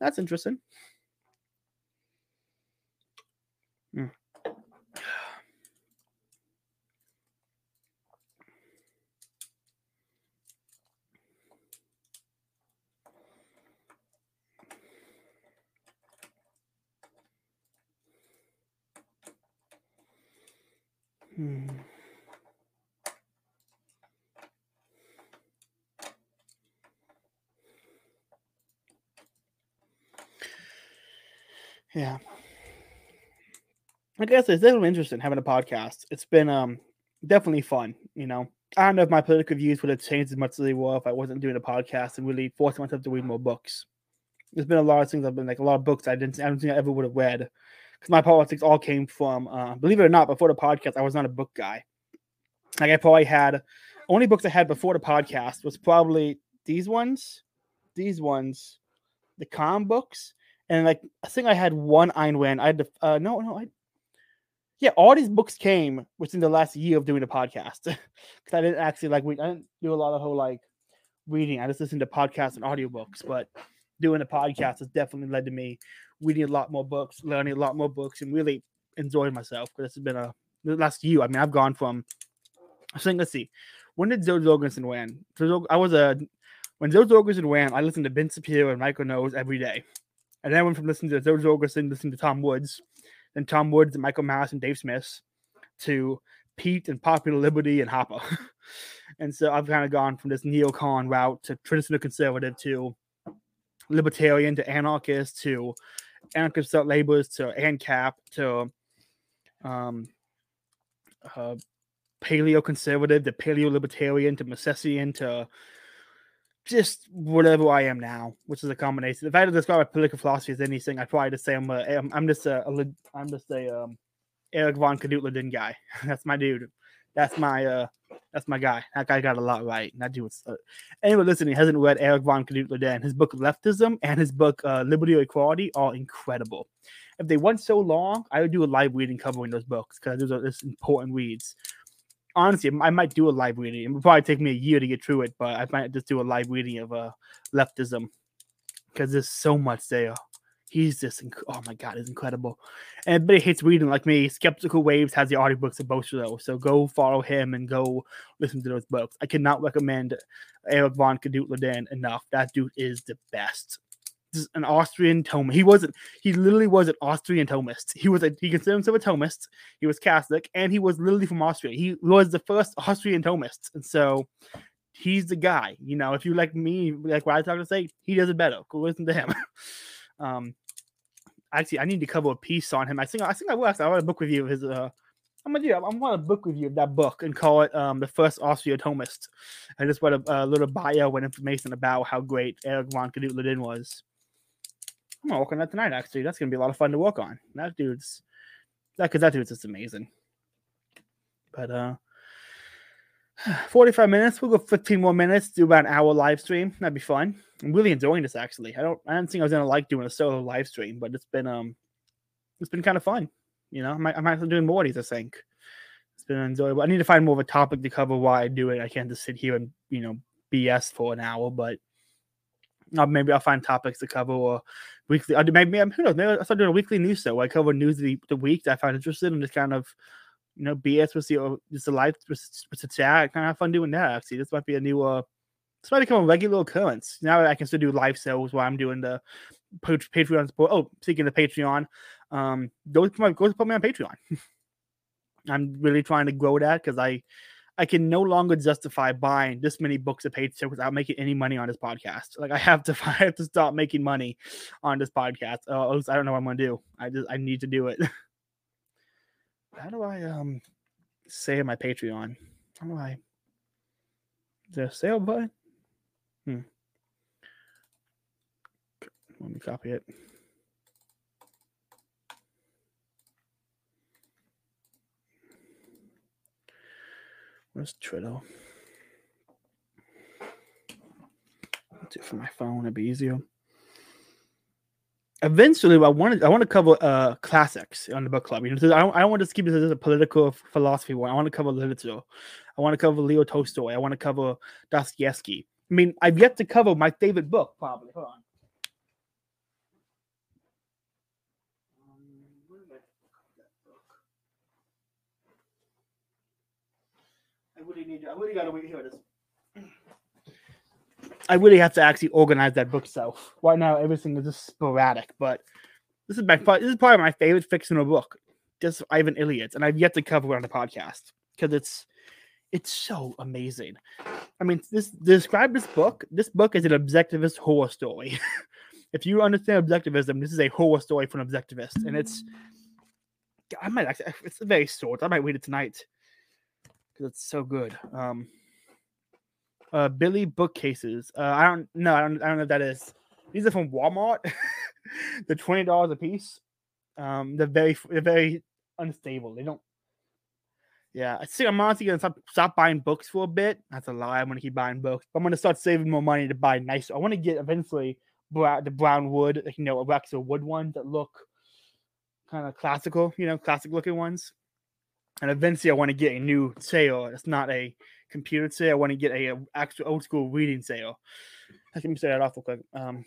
That's interesting. Hmm. Hmm. Yeah. I guess it's definitely interesting having a podcast. It's been um definitely fun, you know. I don't know if my political views would have changed as much as they were if I wasn't doing a podcast and really forcing myself to read more books. There's been a lot of things I've been like a lot of books I didn't I don't think I ever would have read because my politics all came from uh, believe it or not before the podcast I was not a book guy. Like I probably had only books I had before the podcast was probably these ones, these ones, the com books, and like I think I had one Ayn Rand. I had to uh, no no I yeah, all these books came within the last year of doing the podcast because I didn't actually like we I didn't do a lot of whole like reading. I just listened to podcasts and audiobooks, but doing the podcast has definitely led to me reading a lot more books, learning a lot more books, and really enjoying myself. Because this has been a last year. I mean, I've gone from I think let's see, when did Jo Jorgensen win? I was a when Jo Jorgensen ran, I listened to Ben Shapiro and Michael Knowles every day. And then I went from listening to Jo Jorgensen, listening to Tom Woods, then Tom Woods and Michael Malice and Dave Smith to Pete and Popular Liberty and Hoppe. and so I've kind of gone from this neocon route to traditional conservative to libertarian to anarchist to anarchist laborers to ANCAP to um, uh, paleo conservative to paleo libertarian to Misesian to just whatever I am now, which is a combination. If I had to describe my political philosophy as anything, I'd probably just say I'm a, I'm, I'm just a, a I'm just a um, Eric von Knut guy. That's my dude. That's my uh that's my guy. That guy got a lot right. That dude was uh, anyone listening hasn't read Eric von Knut His book Leftism and his book uh, Liberty or Equality are incredible. If they went so long, I would do a live reading covering those books because those are just important reads honestly, I might do a live reading. It would probably take me a year to get through it, but I might just do a live reading of uh, leftism because there's so much there. He's just, inc- oh my God, it's incredible. And everybody hates reading like me. Skeptical Waves has the audiobooks of both of those. So go follow him and go listen to those books. I cannot recommend Eric von Knut enough. That dude is the best an Austrian Thomist. He wasn't. He literally was an Austrian Thomist. He was a. He considered himself a Thomist. He was Catholic, and he was literally from Austria. He was the first Austrian Thomist, and so he's the guy. You know, if you like me, like what I talk to say, he does it better. Go listen to him. um, actually, I need to cover a piece on him. I think. I think I will. Actually, I want a book review of his. Uh, I'm gonna do. I want a book review of that book and call it um, the first Austrian Thomist. I just want a, a, little bio and information about how great Eric von Knut was. I'm gonna work on that tonight. Actually, that's gonna be a lot of fun to work on. That dude's that because that dude's just amazing. But uh, 45 minutes. We'll go 15 more minutes. Do about an hour live stream. That'd be fun. I'm really enjoying this. Actually, I don't. I didn't think I was gonna like doing a solo live stream, but it's been um, it's been kind of fun. You know, I might, I might have doing more of these. I think it's been enjoyable. I need to find more of a topic to cover why I do it. I can't just sit here and you know BS for an hour, but uh, maybe I'll find topics to cover or weekly. I do, Maybe I'm who knows? Maybe I'll start doing a weekly news show. I cover news the, the week that I find interested and just kind of you know BS with the just the live with, with the chat. Kind of have fun doing that. Actually, this might be a new uh this might become a regular occurrence. Now that I can still do live shows while I'm doing the Patreon support. Oh, speaking of Patreon, um, go go put me on Patreon. I'm really trying to grow that because I I can no longer justify buying this many books of paid without making any money on this podcast. Like I have to, I have to stop making money on this podcast. Uh, I don't know what I'm gonna do. I just, I need to do it. How do I um say my Patreon? How do I? Is there a sale button? Hmm. Let me copy it. Where's Twitter? do it for my phone. It'd be easier. Eventually, I want to I want to cover uh classics on the book club. You know, I don't, I don't want to keep this as a political philosophy one. I want to cover literature. I want to cover Leo Tolstoy. I want to cover Dostoevsky. I mean, I've yet to cover my favorite book, probably. Hold on. I really need. I really gotta wait. Here it is. I really have to actually organize that book self. Right now, everything is just sporadic. But this is my this is probably my favorite fictional book, just Ivan Ilyich, and I've yet to cover it on the podcast because it's it's so amazing. I mean, this describe this book. This book is an objectivist horror story. if you understand objectivism, this is a horror story for an objectivist, and it's I might actually it's a very short. I might read it tonight because it's so good. Um, uh, Billy bookcases. Uh, I don't know. I don't. I don't know that is. These are from Walmart. they're twenty dollars a piece. Um, they're very they're very unstable. They don't. Yeah, I think I'm honestly gonna stop, stop buying books for a bit. That's a lie. I'm gonna keep buying books. But I'm gonna start saving more money to buy nice. I want to get eventually brown, the brown wood, like, you know, actual wood ones that look kind of classical, you know, classic looking ones. And eventually, I want to get a new sale. It's not a computer sale. I want to get a, a actual old school reading sale. Let me say that off real quick. Um,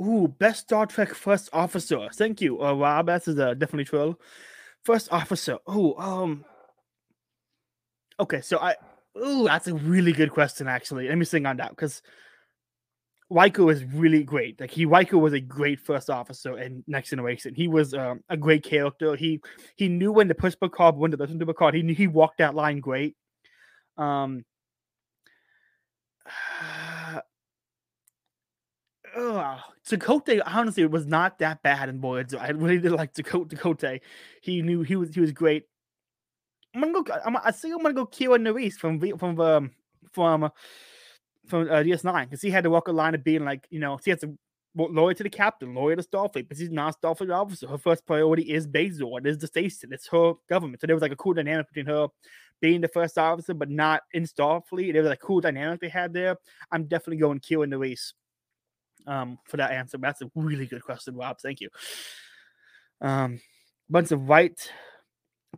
Ooh, best Star Trek first officer. Thank you, uh, Rob. That's uh, definitely true. First officer. Oh, um. Okay, so I. Ooh, that's a really good question. Actually, let me sing on that because Riker is really great. Like he, Riker was a great first officer in Next Generation. He was um, a great character. He he knew when to push Picard, when to listen to Picard. He knew he walked that line great. Um. Ugh. Chakotay honestly was not that bad in Voyager. I really did like Chakotay. He knew he was he was great. I'm gonna go. I'm, I think I'm gonna go Kira Nerys from from um, from from uh, DS9 because he had to walk a line of being like you know he has to loyal to the captain, loyal to Starfleet, but she's not a Starfleet officer. Her first priority is Bajor. It is the station. It's her government. So there was like a cool dynamic between her being the first officer, but not in Starfleet. There was a cool dynamic they had there. I'm definitely going Kira Nerys um, for that answer. That's a really good question, Rob. Thank you. Um, bunch of white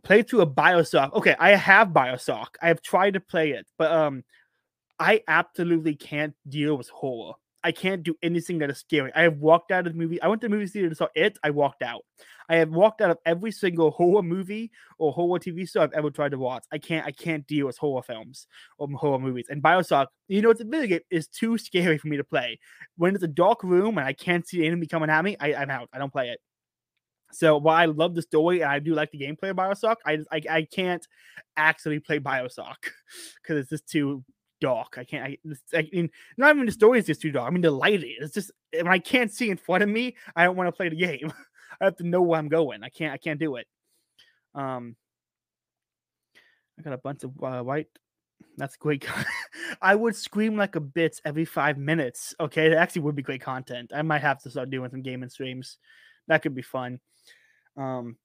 play through a Bioshock. Okay, I have Bioshock. I have tried to play it, but um, I absolutely can't deal with horror. I can't do anything that is scary. I have walked out of the movie. I went to the movie theater and saw it. I walked out. I have walked out of every single horror movie or horror TV show I've ever tried to watch. I can't. I can't deal with horror films or horror movies. And Bioshock, you know, it's a video game is too scary for me to play. When it's a dark room and I can't see the enemy coming at me, I, I'm out. I don't play it. So while I love the story and I do like the gameplay of Bioshock, I I, I can't actually play Bioshock because it's just too dark. I can't. I, I mean, not even the story is just too dark. I mean, the lighting. It's just when I can't see in front of me, I don't want to play the game. I have to know where I'm going. I can't. I can't do it. Um, I got a bunch of uh, white. That's great. I would scream like a bitch every five minutes. Okay, that actually would be great content. I might have to start doing some gaming streams. That could be fun. Um,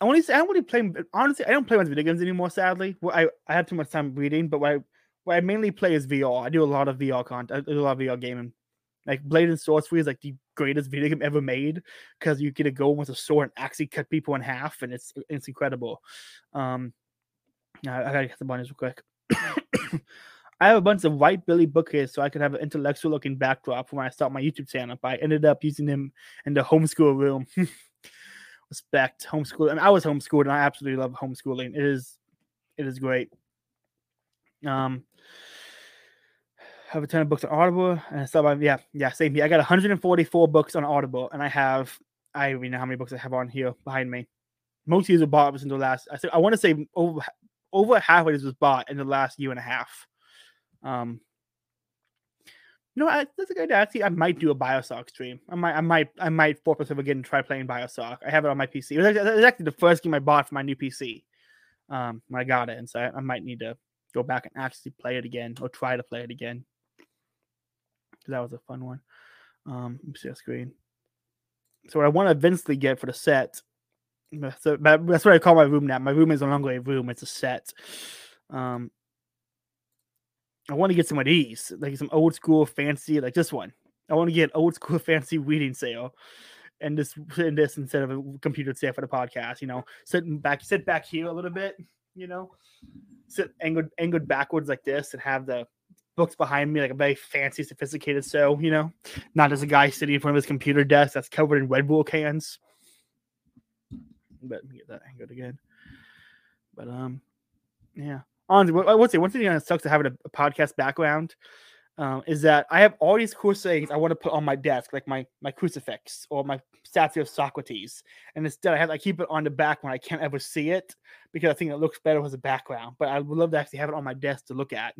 I say I really play. Honestly, I don't play much video games anymore. Sadly, well, I I have too much time reading. But I I mainly play is VR. I do a lot of VR content. I do a lot of VR gaming. Like Blade and Sorcery is like the greatest video game ever made because you get to go with a sword and actually cut people in half, and it's it's incredible. Um, I, I gotta get the bunnies real quick. I have a bunch of white Billy bookcases so I could have an intellectual looking backdrop when I start my YouTube channel. But I ended up using them in the homeschool room. Respect homeschool. Mean, I was homeschooled and I absolutely love homeschooling. It is, it is great. Um, have a ton of books on Audible and stuff. Yeah, yeah, same here. I got 144 books on Audible, and I have I don't even know how many books I have on here behind me. Most of these were bought in the last. I, said I want to say over over half of these was bought in the last year and a half. Um, no, I, that's a good idea. Actually, I might do a Bioshock stream. I might, I might, I might force myself again and try playing Bioshock. I have it on my PC. It was, actually, it was actually the first game I bought for my new PC. Um, when I got it, and so I, I might need to go back and actually play it again or try to play it again. That was a fun one. Um, see a screen. So what I want to eventually get for the set. So that's what I call my room now. My room is no longer a room; it's a set. Um, I want to get some of these, like some old school fancy, like this one. I want to get old school fancy reading sale, and this and this instead of a computer sale for the podcast. You know, sitting back, sit back here a little bit. You know, sit angled angled backwards like this, and have the books behind me, like a very fancy, sophisticated so, you know, not as a guy sitting in front of his computer desk that's covered in Red Bull cans. But get that angled again. But um, yeah, honestly, what's say one thing that sucks to having a, a podcast background um, is that I have all these cool sayings I want to put on my desk, like my my crucifix or my statue of Socrates, and instead I have I keep it on the back when I can't ever see it because I think it looks better as a background. But I would love to actually have it on my desk to look at.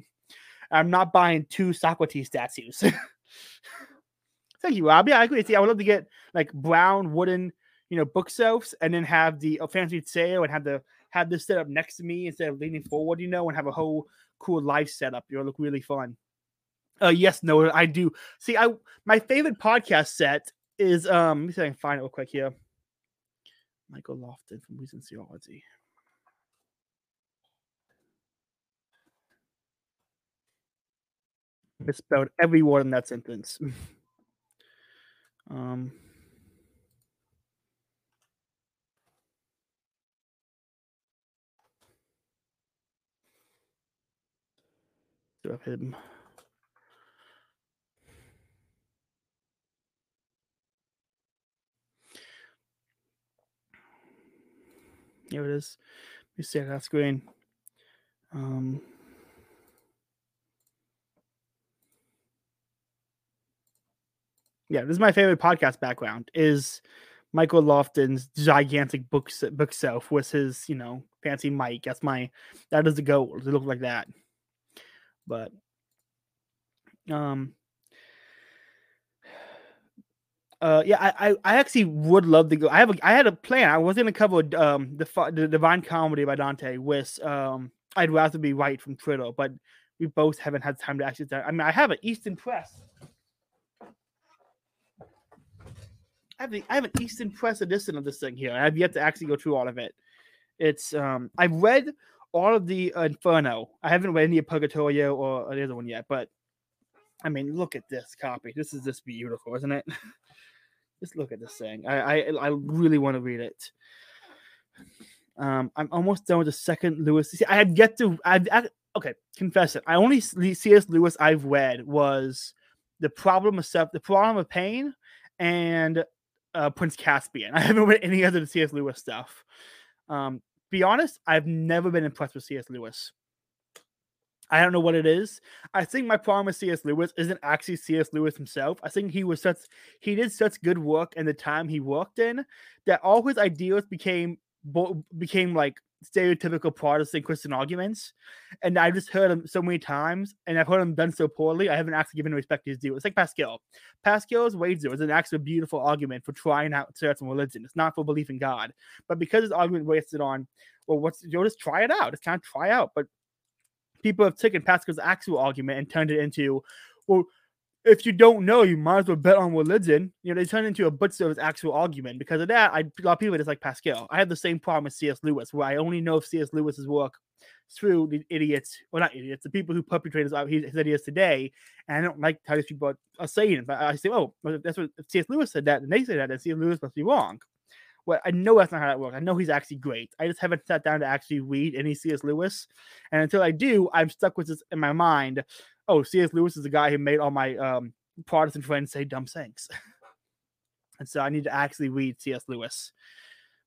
I'm not buying two Socrates statues. Thank you, Rob. Yeah, I agree. See, I would love to get like brown wooden, you know, bookshelves, and then have the uh, fancy sale and have the have this set up next to me instead of leaning forward, you know, and have a whole cool life setup. It'll look really fun. Uh, yes, no, I do. See, I my favorite podcast set is um. Let me see if I can find it real quick here. Michael Lofton from Reason Theology. Misspelled every word in that sentence. um. Him? Here it is. Let me see that screen. Um, yeah, this is my favorite podcast background. Is Michael Lofton's gigantic book bookshelf with his, you know, fancy mic. That's my that is the goal It look like that. But um uh, yeah, I, I, I actually would love to go. I have a, I had a plan. I was to cover um the the Divine Comedy by Dante with um I'd rather be right from Twitter, but we both haven't had time to actually. I mean, I have an Easton Press. I have, the, I have an Easton Press edition of this thing here. I have yet to actually go through all of it. It's um I've read all of the Inferno. I haven't read any of Purgatorio or the other one yet, but I mean, look at this copy. This is just beautiful, isn't it? just look at this thing. I I, I really want to read it. Um, I'm almost done with the second Lewis. See, I had yet to. I, I okay, confess it. I only C.S. Lewis I've read was the problem of self, the problem of pain, and uh, Prince Caspian. I haven't read any other C.S. Lewis stuff. Um, be honest, I've never been impressed with C.S. Lewis. I don't know what it is. I think my problem with C.S. Lewis isn't actually C.S. Lewis himself. I think he was such he did such good work in the time he worked in that all his ideas became became like stereotypical Protestant Christian arguments, and I've just heard him so many times, and I've heard him done so poorly. I haven't actually given respect to his due. It's like Pascal. Pascal's wager is an actually beautiful argument for trying out certain religion. It's not for belief in God, but because his argument wasted on, well, what's you just try it out. It's kind of try out, but people have taken Pascal's actual argument and turned it into, well, if you don't know, you might as well bet on religion. You know, they turn into a Butcher's actual argument. Because of that, I, a lot of people just like Pascal. I have the same problem with C.S. Lewis, where I only know C.S. Lewis's work through the idiots, well, not idiots, the people who perpetrate his, uh, his ideas today. And I don't like how these people are saying it. But I say, oh, that's what C.S. Lewis said that, and they say that, and C.S. Lewis must be wrong. Well, I know that's not how that works. I know he's actually great. I just haven't sat down to actually read any C.S. Lewis, and until I do, I'm stuck with this in my mind. Oh, C.S. Lewis is the guy who made all my um, Protestant friends say dumb things, and so I need to actually read C.S. Lewis.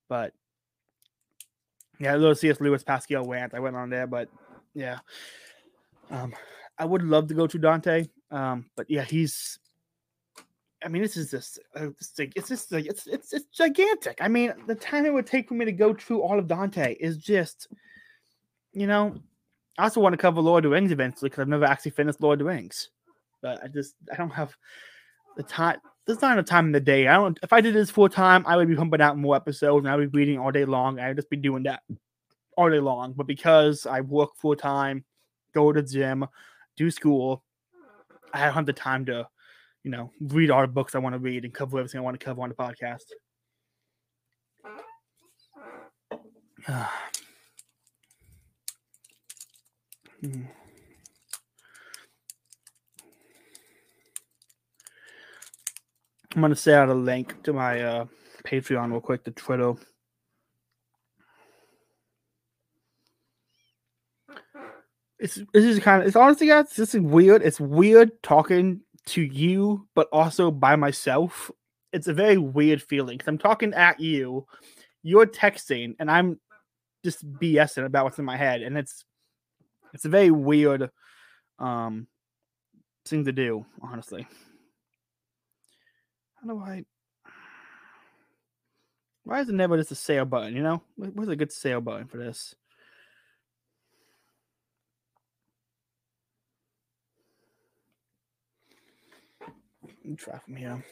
But yeah, a little C.S. Lewis Pascal rant I went on there, but yeah, um, I would love to go to Dante, um, but yeah, he's I mean, this is just uh, it's just like it's it's it's gigantic. I mean, the time it would take for me to go through all of Dante is just, you know. I also want to cover Lord of the Rings eventually because I've never actually finished Lord of the Rings, but I just I don't have the time. There's not enough time in the day. I don't. If I did this full time, I would be pumping out more episodes and I'd be reading all day long. I'd just be doing that all day long. But because I work full time, go to gym, do school, I don't have the time to you know, read all the books I want to read and cover everything I want to cover on the podcast. I'm gonna say out a link to my uh, Patreon real quick to Twitter. It's this is kind of it's honestly guys, this is weird. It's weird talking to you, but also by myself, it's a very weird feeling because I'm talking at you, you're texting, and I'm just BSing about what's in my head, and it's It's a very weird um thing to do, honestly. How do I why is it never just a sale button, you know? Where's a good sale button for this? Try from here.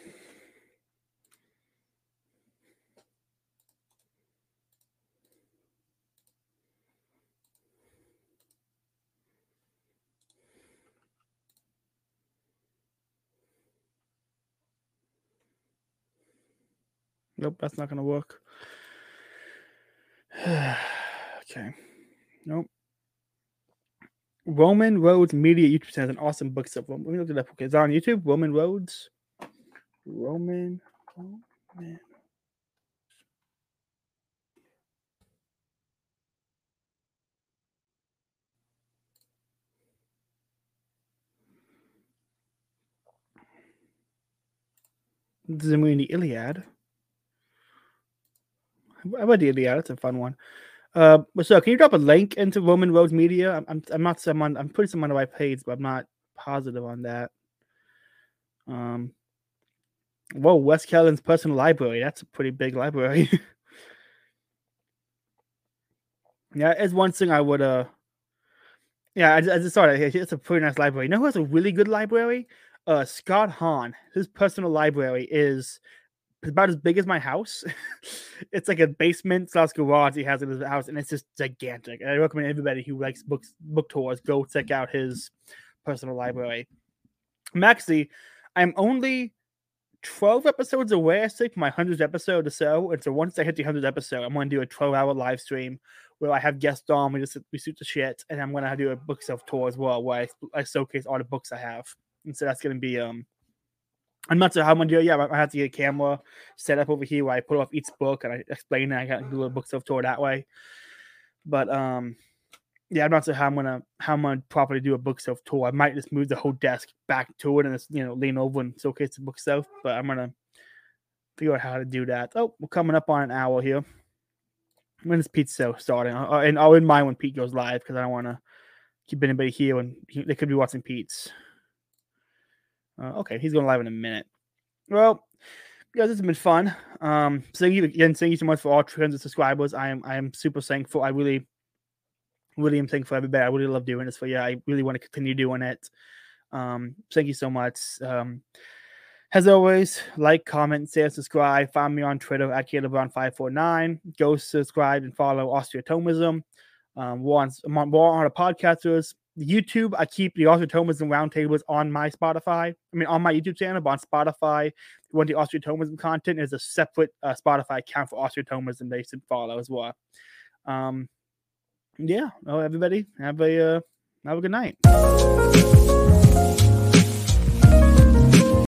Nope, that's not gonna work. okay. Nope. Roman Roads Media YouTube channel has an awesome book stuff. Let me look it up. Okay, it's on YouTube. Roman Roads. Roman. Roman. This is in the Iliad. I read the Iliad. It's a fun one. Uh, so can you drop a link into Roman Roads Media? I'm, I'm, I'm not someone. I'm putting some on my page, but I'm not positive on that. Um. Whoa, Wes Callihan's personal library. That's a pretty big library. yeah, it's one thing I would. Uh. Yeah, I, I just saw that. It's a pretty nice library. You know who has a really good library? Uh, Scott Hahn. His personal library is about as big as my house. it's like a basement slash garage he has in his house, and it's just gigantic. And I recommend everybody who likes books, book tours, go check out his personal library. Maxi, I'm only 12 episodes away, I think, from my 100th episode or so. And so once I hit the 100th episode, I'm going to do a 12 hour live stream where I have guests on, we just we shoot the shit, and I'm going to do a book self tour as well, where I, I showcase all the books I have. And so that's going to be um I'm not sure how I'm gonna do it. Yeah, I have to get a camera set up over here where I put off each book and I explain it. I got to do a book tour that way. But um, yeah, I'm not sure how I'm gonna how I'm gonna properly do a book tour. I might just move the whole desk back to it and just you know lean over and showcase the book. But I'm gonna figure out how to do that. Oh, we're coming up on an hour here. When is Pete so starting? And I'll in mind when Pete goes live because I don't want to keep anybody here when he, they could be watching Pete's. Uh, okay, he's going live in a minute. Well, guys, this has been fun. Um, thank you again. Thank you so much for all 300 subscribers. I am I am super thankful. I really, really am thankful everybody. I really love doing this for you. I really want to continue doing it. Um, thank you so much. Um, as always, like, comment, share, subscribe. Find me on Twitter at CalebBrown549. Go subscribe and follow Austro-Thomism. Um, we're on, we're on the podcasters. YouTube, I keep the Austro-Thomism roundtables on my Spotify. I mean, on my YouTube channel, but on Spotify, want the Austro-Thomism content, is a separate uh, Spotify account for Austro-Thomism they should follow as well. Um, yeah, well, everybody, have a uh, have a good night.